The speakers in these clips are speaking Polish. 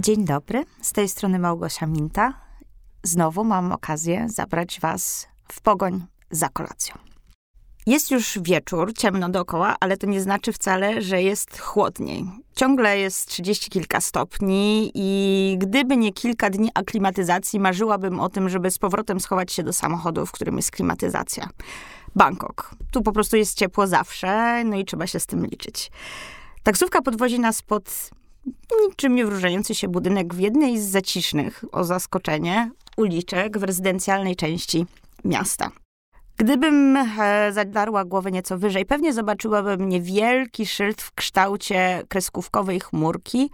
Dzień dobry, z tej strony Małgosia Minta. Znowu mam okazję zabrać Was w pogoń za kolacją. Jest już wieczór, ciemno dookoła, ale to nie znaczy wcale, że jest chłodniej. Ciągle jest trzydzieści kilka stopni i gdyby nie kilka dni aklimatyzacji, marzyłabym o tym, żeby z powrotem schować się do samochodu, w którym jest klimatyzacja. Bangkok. Tu po prostu jest ciepło zawsze, no i trzeba się z tym liczyć. Taksówka podwozi nas pod niczym nie wróżający się budynek w jednej z zacisznych, o zaskoczenie, uliczek w rezydencjalnej części miasta. Gdybym e, zadarła głowę nieco wyżej, pewnie zobaczyłabym niewielki szyld w kształcie kreskówkowej chmurki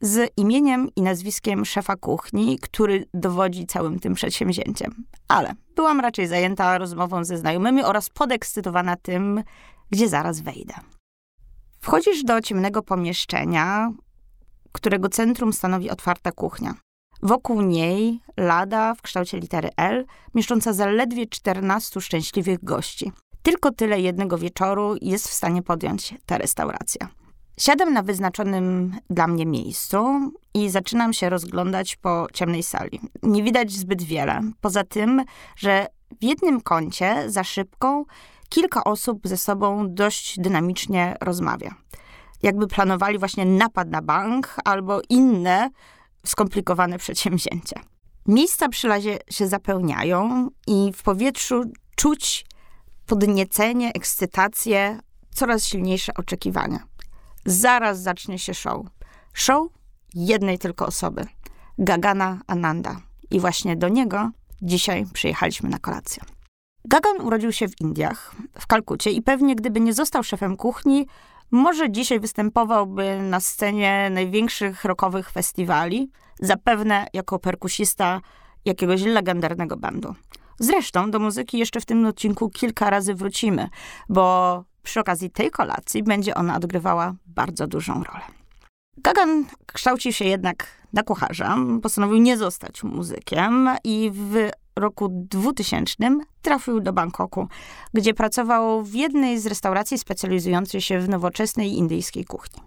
z imieniem i nazwiskiem szefa kuchni, który dowodzi całym tym przedsięwzięciem. Ale byłam raczej zajęta rozmową ze znajomymi oraz podekscytowana tym, gdzie zaraz wejdę. Wchodzisz do ciemnego pomieszczenia, którego centrum stanowi otwarta kuchnia. Wokół niej lada w kształcie litery L, mieszcząca zaledwie 14 szczęśliwych gości. Tylko tyle jednego wieczoru jest w stanie podjąć ta restauracja. Siadam na wyznaczonym dla mnie miejscu i zaczynam się rozglądać po ciemnej sali. Nie widać zbyt wiele, poza tym, że w jednym kącie za szybką kilka osób ze sobą dość dynamicznie rozmawia. Jakby planowali właśnie napad na bank albo inne skomplikowane przedsięwzięcia. Miejsca przy lazie się zapełniają i w powietrzu czuć podniecenie, ekscytację, coraz silniejsze oczekiwania. Zaraz zacznie się show. Show jednej tylko osoby. Gagana Ananda. I właśnie do niego dzisiaj przyjechaliśmy na kolację. Gagan urodził się w Indiach, w Kalkucie i pewnie gdyby nie został szefem kuchni, może dzisiaj występowałby na scenie największych rockowych festiwali, zapewne jako perkusista jakiegoś legendarnego bandu. Zresztą do muzyki jeszcze w tym odcinku kilka razy wrócimy, bo przy okazji tej kolacji będzie ona odgrywała bardzo dużą rolę. Gagan kształcił się jednak na kucharza, postanowił nie zostać muzykiem i w roku 2000 trafił do Bangkoku, gdzie pracował w jednej z restauracji specjalizującej się w nowoczesnej indyjskiej kuchni.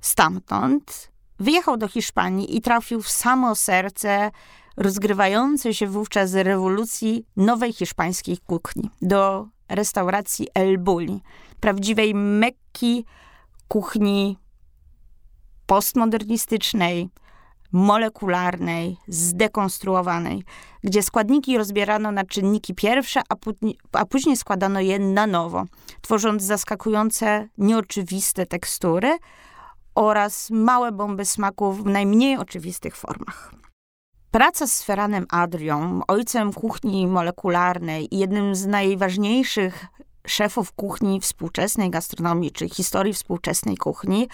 Stamtąd wyjechał do Hiszpanii i trafił w samo serce rozgrywającej się wówczas rewolucji nowej hiszpańskiej kuchni, do restauracji El Bulli, prawdziwej mekki kuchni postmodernistycznej, molekularnej, zdekonstruowanej, gdzie składniki rozbierano na czynniki pierwsze, a, a, później składano je na nowo, tworząc zaskakujące, nieoczywiste tekstury oraz małe bomby smaku w najmniej oczywistych formach. Praca z Feranem Adrią, ojcem kuchni molekularnej i jednym z najważniejszych szefów kuchni współczesnej gastronomii, czy historii współczesnej kuchni,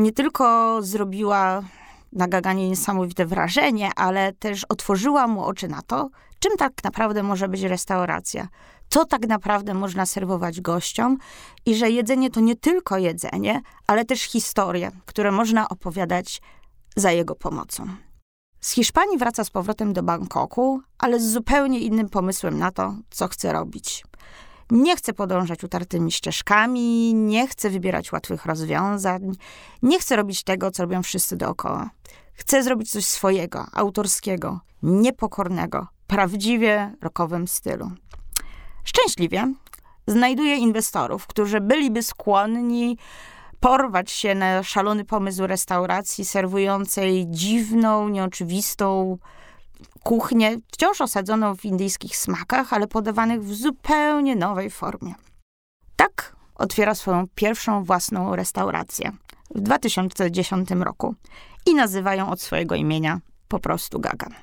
nie tylko zrobiła na Gaganie niesamowite wrażenie, ale też otworzyła mu oczy na to, czym tak naprawdę może być restauracja. Co tak naprawdę można serwować gościom i że jedzenie to nie tylko jedzenie, ale też historie, które można opowiadać za jego pomocą. Z Hiszpanii wraca z powrotem do Bangkoku, ale z zupełnie innym pomysłem na to, co chce robić. Nie chcę podążać utartymi ścieżkami, nie chcę wybierać łatwych rozwiązań, nie chcę robić tego, co robią wszyscy dookoła. Chcę zrobić coś swojego, autorskiego, niepokornego, prawdziwie rokowym stylu. Szczęśliwie znajduję inwestorów, którzy byliby skłonni porwać się na szalony pomysł restauracji serwującej dziwną, nieoczywistą, kuchnię, wciąż osadzoną w indyjskich smakach, ale podawanych w zupełnie nowej formie. Tak otwiera swoją pierwszą własną restaurację w 2010 roku i nazywają od swojego imienia po prostu Gagan.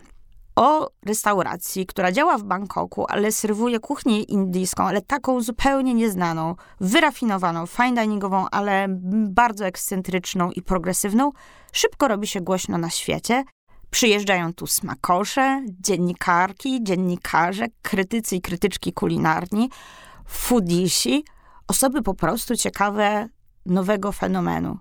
O restauracji, która działa w Bangkoku, ale serwuje kuchnię indyjską, ale taką zupełnie nieznaną, wyrafinowaną, fine diningową, ale bardzo ekscentryczną i progresywną, szybko robi się głośno na świecie Przyjeżdżają tu smakosze, dziennikarki, dziennikarze, krytycy i krytyczki kulinarni, foodisi, osoby po prostu ciekawe nowego fenomenu.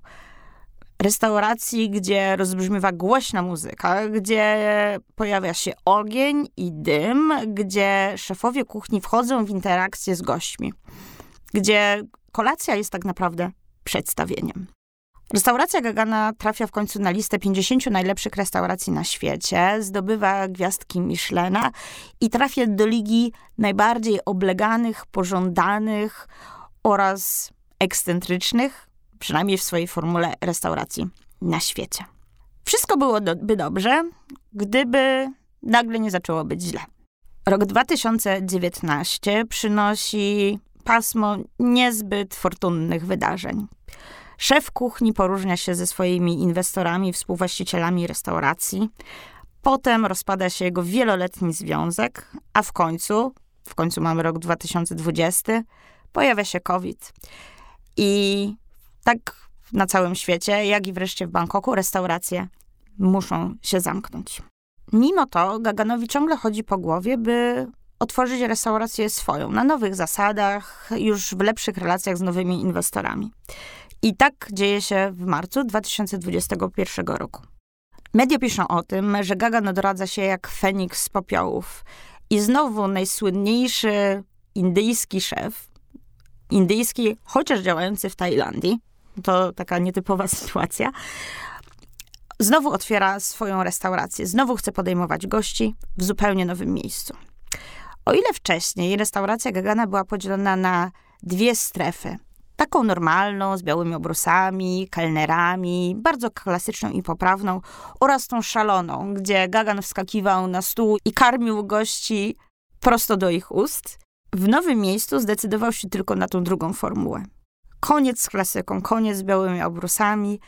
Restauracji, gdzie rozbrzmiewa głośna muzyka, gdzie pojawia się ogień i dym, gdzie szefowie kuchni wchodzą w interakcję z gośćmi, gdzie kolacja jest tak naprawdę przedstawieniem. Restauracja Gagana trafia w końcu na listę 50 najlepszych restauracji na świecie, zdobywa gwiazdki Michelena i trafia do ligi najbardziej obleganych, pożądanych oraz ekscentrycznych, przynajmniej w swojej formule restauracji na świecie. Wszystko byłoby dobrze, gdyby nagle nie zaczęło być źle. Rok 2019 przynosi pasmo niezbyt fortunnych wydarzeń. Szef kuchni poróżnia się ze swoimi inwestorami, współwłaścicielami restauracji. Potem rozpada się jego wieloletni związek, a w końcu, w końcu mamy rok 2020, pojawia się COVID. I tak na całym świecie, jak i wreszcie w Bangkoku, restauracje muszą się zamknąć. Mimo to Gaganowi ciągle chodzi po głowie, by otworzyć restaurację swoją, na nowych zasadach, już w lepszych relacjach z nowymi inwestorami. I tak dzieje się w marcu 2021 roku. Media piszą o tym, że Gagan odradza się jak Feniks z popiołów. I znowu najsłynniejszy indyjski szef, indyjski, chociaż działający w Tajlandii, to taka nietypowa sytuacja, znowu otwiera swoją restaurację, znowu chce podejmować gości w zupełnie nowym miejscu. O ile wcześniej restauracja Gagana była podzielona na dwie strefy, taką normalną, z białymi obrusami, kelnerami, bardzo klasyczną i poprawną, oraz tą szaloną, gdzie Gagan wskakiwał na stół i karmił gości prosto do ich ust. W nowym miejscu zdecydował się tylko na tą drugą formułę. Koniec z klasyką, koniec z białymi obrusami,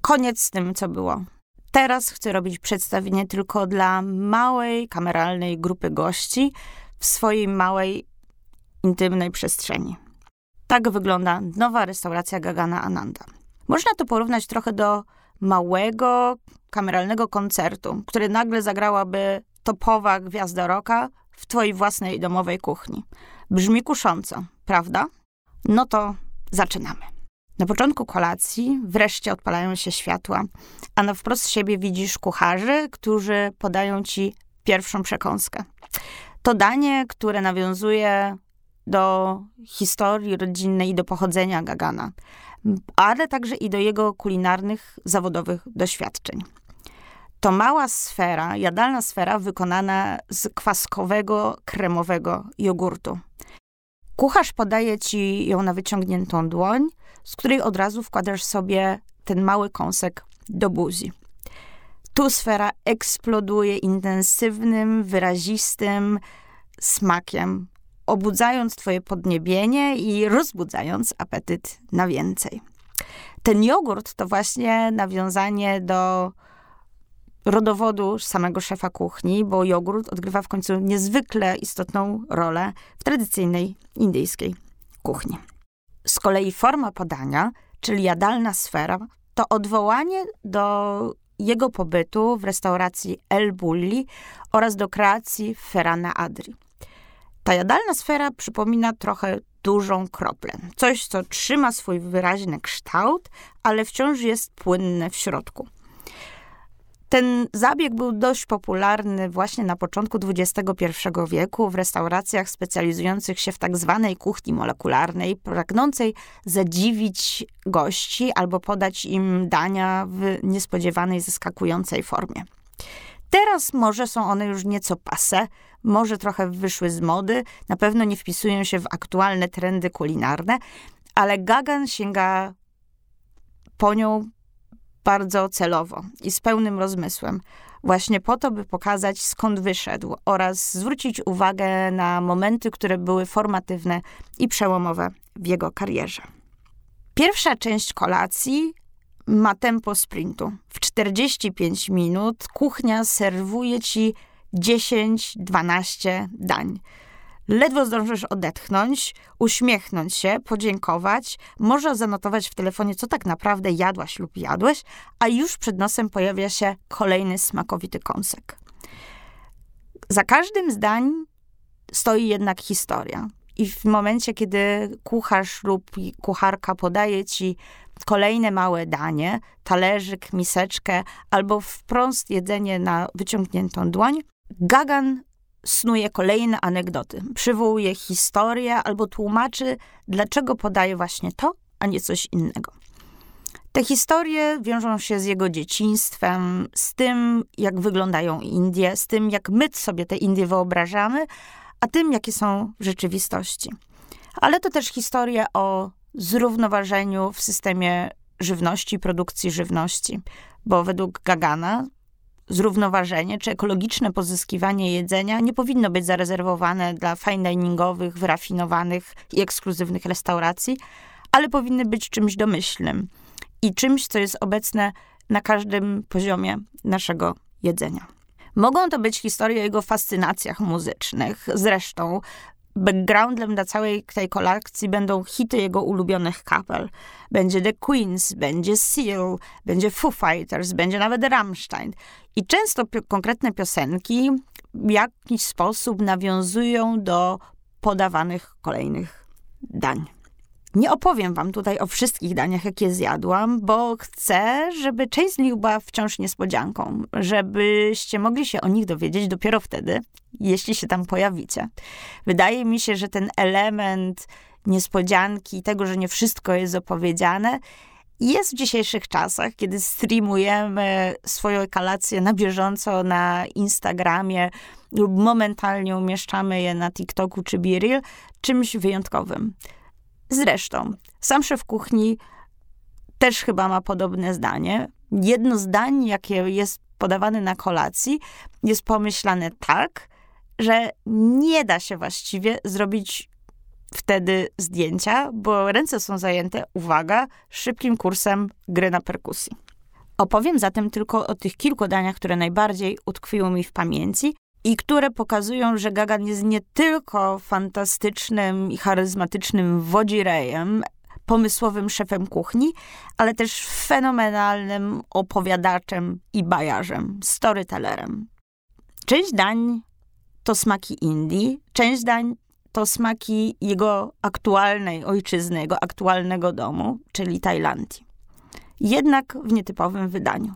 koniec z tym, co było. Teraz chcę robić przedstawienie tylko dla małej, kameralnej grupy gości w swojej małej, intymnej przestrzeni. Tak wygląda nowa restauracja Gagana Ananda. Można to porównać trochę do małego, kameralnego koncertu, który nagle zagrałaby topowa gwiazda rocka w twojej własnej domowej kuchni. Brzmi kusząco, prawda? No to zaczynamy. Na początku kolacji wreszcie odpalają się światła, a na wprost siebie widzisz kucharzy, którzy podają ci pierwszą przekąskę. To danie, które nawiązuje do historii rodzinnej i do pochodzenia Gagana, ale także i do jego kulinarnych, zawodowych doświadczeń. To mała sfera, jadalna sfera wykonana z kwaskowego, kremowego jogurtu. Kucharz podaje ci ją na wyciągniętą dłoń, z której od razu wkładasz sobie ten mały kąsek do buzi. Tu sfera eksploduje intensywnym, wyrazistym smakiem, obudzając twoje podniebienie i rozbudzając apetyt na więcej. Ten jogurt to właśnie nawiązanie do rodowodu samego szefa kuchni, bo jogurt odgrywa w końcu niezwykle istotną rolę w tradycyjnej indyjskiej kuchni. Z kolei forma podania, czyli jadalna sfera, to odwołanie do jego pobytu w restauracji El Bulli oraz do kreacji Ferrana Adri. Ta jadalna sfera przypomina trochę dużą kroplę. Coś, co trzyma swój wyraźny kształt, ale wciąż jest płynne w środku. Ten zabieg był dość popularny właśnie na początku XXI wieku w restauracjach specjalizujących się w tak zwanej kuchni molekularnej, pragnącej zadziwić gości albo podać im dania w niespodziewanej, zaskakującej formie. Teraz może są one już nieco pase, może trochę wyszły z mody, na pewno nie wpisują się w aktualne trendy kulinarne, ale Gagan sięga po nią bardzo celowo i z pełnym rozmysłem. Właśnie po to, by pokazać skąd wyszedł oraz zwrócić uwagę na momenty, które były formatywne i przełomowe w jego karierze. Pierwsza część kolacji ma tempo sprintu. W 45 minut kuchnia serwuje ci 10-12 dań. Ledwo zdążysz odetchnąć, uśmiechnąć się, podziękować, może zanotować w telefonie, co tak naprawdę jadłaś lub jadłeś, a już przed nosem pojawia się kolejny smakowity kąsek. Za każdym zdań stoi jednak historia. I w momencie, kiedy kucharz lub kucharka podaje ci kolejne małe danie, talerzyk, miseczkę albo wprost jedzenie na wyciągniętą dłoń, Gagan snuje kolejne anegdoty, przywołuje historię albo tłumaczy, dlaczego podaje właśnie to, a nie coś innego. Te historie wiążą się z jego dzieciństwem, z tym, jak wyglądają Indie, z tym, jak my sobie te Indie wyobrażamy, a tym, jakie są w rzeczywistości. Ale to też historie o zrównoważeniu w systemie żywności, produkcji żywności, bo według Gagana zrównoważenie czy ekologiczne pozyskiwanie jedzenia nie powinno być zarezerwowane dla fine diningowych, wyrafinowanych i ekskluzywnych restauracji, ale powinny być czymś domyślnym i czymś, co jest obecne na każdym poziomie naszego jedzenia. Mogą to być historie o jego fascynacjach muzycznych. Zresztą backgroundem dla całej tej kolekcji będą hity jego ulubionych kapel. Będzie The Queens, będzie Seal, będzie Foo Fighters, będzie nawet Rammstein. I często konkretne piosenki w jakiś sposób nawiązują do podawanych kolejnych dań. Nie opowiem wam tutaj o wszystkich daniach, jakie zjadłam, bo chcę, żeby część z nich była wciąż niespodzianką, żebyście mogli się o nich dowiedzieć dopiero wtedy, jeśli się tam pojawicie. Wydaje mi się, że ten element niespodzianki, tego, że nie wszystko jest opowiedziane, jest w dzisiejszych czasach, kiedy streamujemy swoją kolację na bieżąco na Instagramie lub momentalnie umieszczamy je na TikToku czy Biril, czymś wyjątkowym. Zresztą, sam szef kuchni też chyba ma podobne zdanie. Jedno zdań, jakie jest podawane na kolacji, jest pomyślane tak, że nie da się właściwie zrobić wtedy zdjęcia, bo ręce są zajęte, uwaga, szybkim kursem gry na perkusji. Opowiem zatem tylko o tych kilku daniach, które najbardziej utkwiły mi w pamięci i które pokazują, że Gagan jest nie tylko fantastycznym i charyzmatycznym wodzirejem, pomysłowym szefem kuchni, ale też fenomenalnym opowiadaczem i bajarzem, storytellerem. Część dań to smaki Indii, część dań to smaki jego aktualnej ojczyzny, jego aktualnego domu, czyli Tajlandii. Jednak w nietypowym wydaniu.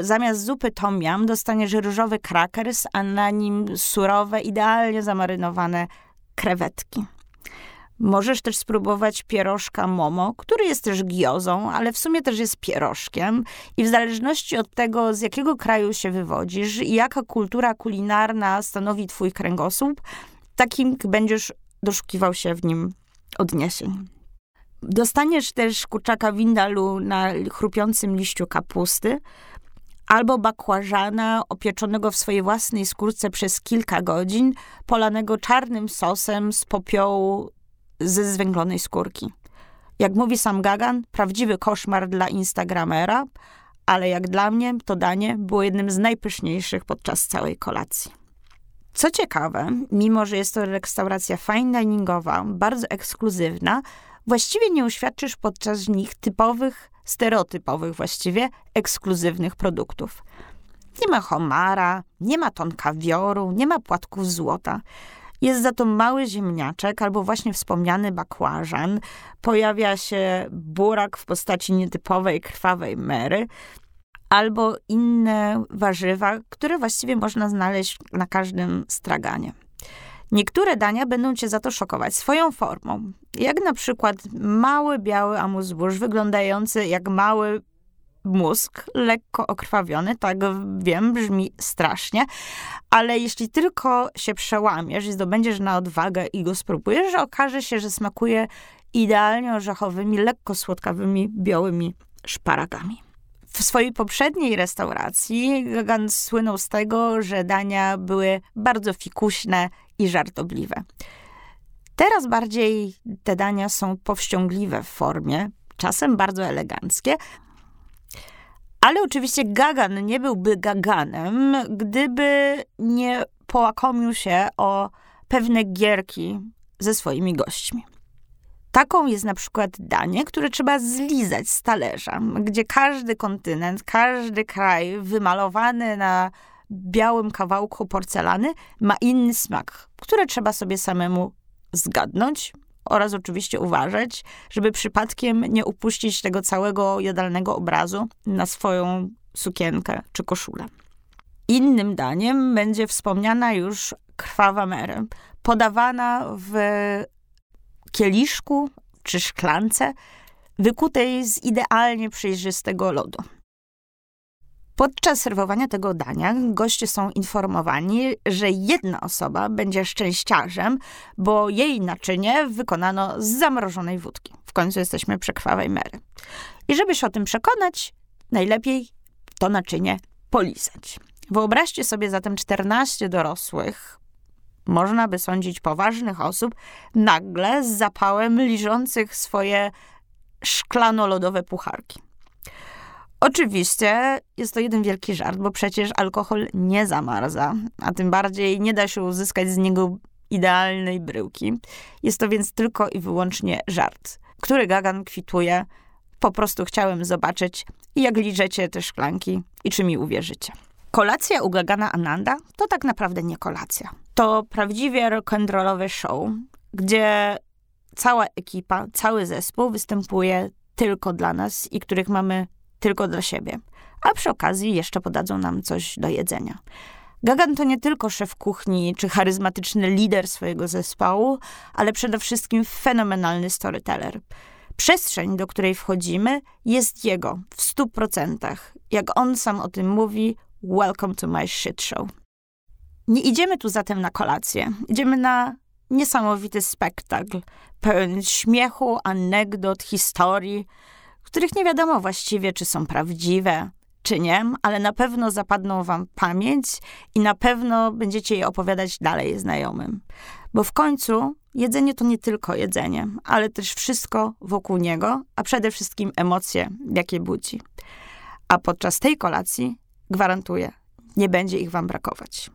Zamiast zupy tom yum dostaniesz ryżowy krakers, a na nim surowe, idealnie zamarynowane krewetki. Możesz też spróbować pierożka momo, który jest też giozą, ale w sumie też jest pierożkiem. I w zależności od tego, z jakiego kraju się wywodzisz i jaka kultura kulinarna stanowi twój kręgosłup, takim będziesz doszukiwał się w nim odniesień. Dostaniesz też kurczaka windalu na chrupiącym liściu kapusty, albo bakłażana opieczonego w swojej własnej skórce przez kilka godzin, polanego czarnym sosem z popiołu ze zwęglonej skórki. Jak mówi sam Gagan, prawdziwy koszmar dla Instagramera, ale jak dla mnie to danie było jednym z najpyszniejszych podczas całej kolacji. Co ciekawe, mimo że jest to restauracja fine diningowa, bardzo ekskluzywna, właściwie nie uświadczysz podczas nich typowych, stereotypowych właściwie, ekskluzywnych produktów. Nie ma homara, nie ma ton kawioru, nie ma płatków złota. Jest za to mały ziemniaczek albo właśnie wspomniany bakłażan. Pojawia się burak w postaci nietypowej, krwawej mery albo inne warzywa, które właściwie można znaleźć na każdym straganie. Niektóre dania będą cię za to szokować swoją formą. Jak na przykład mały biały amuzbusz wyglądający jak mały mózg, lekko okrwawiony, tak wiem, brzmi strasznie, ale jeśli tylko się przełamiesz i zdobędziesz na odwagę i go spróbujesz, że okaże się, że smakuje idealnie orzechowymi, lekko słodkawymi, białymi szparagami. W swojej poprzedniej restauracji Gagan słynął z tego, że dania były bardzo fikuśne i żartobliwe. Teraz bardziej te dania są powściągliwe w formie, czasem bardzo eleganckie, ale oczywiście Gagan nie byłby Gaganem, gdyby nie połakomił się o pewne gierki ze swoimi gośćmi. Taką jest na przykład danie, które trzeba zlizać z talerza, gdzie każdy kontynent, każdy kraj wymalowany na białym kawałku porcelany ma inny smak, który trzeba sobie samemu zgadnąć oraz oczywiście uważać, żeby przypadkiem nie upuścić tego całego jadalnego obrazu na swoją sukienkę czy koszulę. Innym daniem będzie wspomniana już krwawa Mary, podawana w kieliszku czy szklance wykutej z idealnie przejrzystego lodu. Podczas serwowania tego dania goście są informowani, że jedna osoba będzie szczęściarzem, bo jej naczynie wykonano z zamrożonej wódki. W końcu jesteśmy przekrwawej Mary. I żeby się o tym przekonać, najlepiej to naczynie polizać. Wyobraźcie sobie zatem 14 dorosłych, można by sądzić poważnych osób, nagle z zapałem liżących swoje szklano-lodowe pucharki. Oczywiście jest to jeden wielki żart, bo przecież alkohol nie zamarza, a tym bardziej nie da się uzyskać z niego idealnej bryłki. Jest to więc tylko i wyłącznie żart, który Gagan kwituje. Po prostu chciałem zobaczyć, jak liczecie te szklanki i czy mi uwierzycie. Kolacja u Gagana Ananda to tak naprawdę nie kolacja. To prawdziwie rock'n'rollowe show, gdzie cała ekipa, cały zespół występuje tylko dla nas i których mamy tylko dla siebie. A przy okazji jeszcze podadzą nam coś do jedzenia. Gagan to nie tylko szef kuchni czy charyzmatyczny lider swojego zespołu, ale przede wszystkim fenomenalny storyteller. Przestrzeń, do której wchodzimy, jest jego w stu procentach. Jak on sam o tym mówi, welcome to my shit show. Nie idziemy tu zatem na kolację. Idziemy na niesamowity spektakl, pełen śmiechu, anegdot, historii, których nie wiadomo właściwie, czy są prawdziwe, czy nie, ale na pewno zapadną wam pamięć i na pewno będziecie je opowiadać dalej znajomym. Bo w końcu jedzenie to nie tylko jedzenie, ale też wszystko wokół niego, a przede wszystkim emocje, jakie budzi. A podczas tej kolacji, gwarantuję, nie będzie ich wam brakować.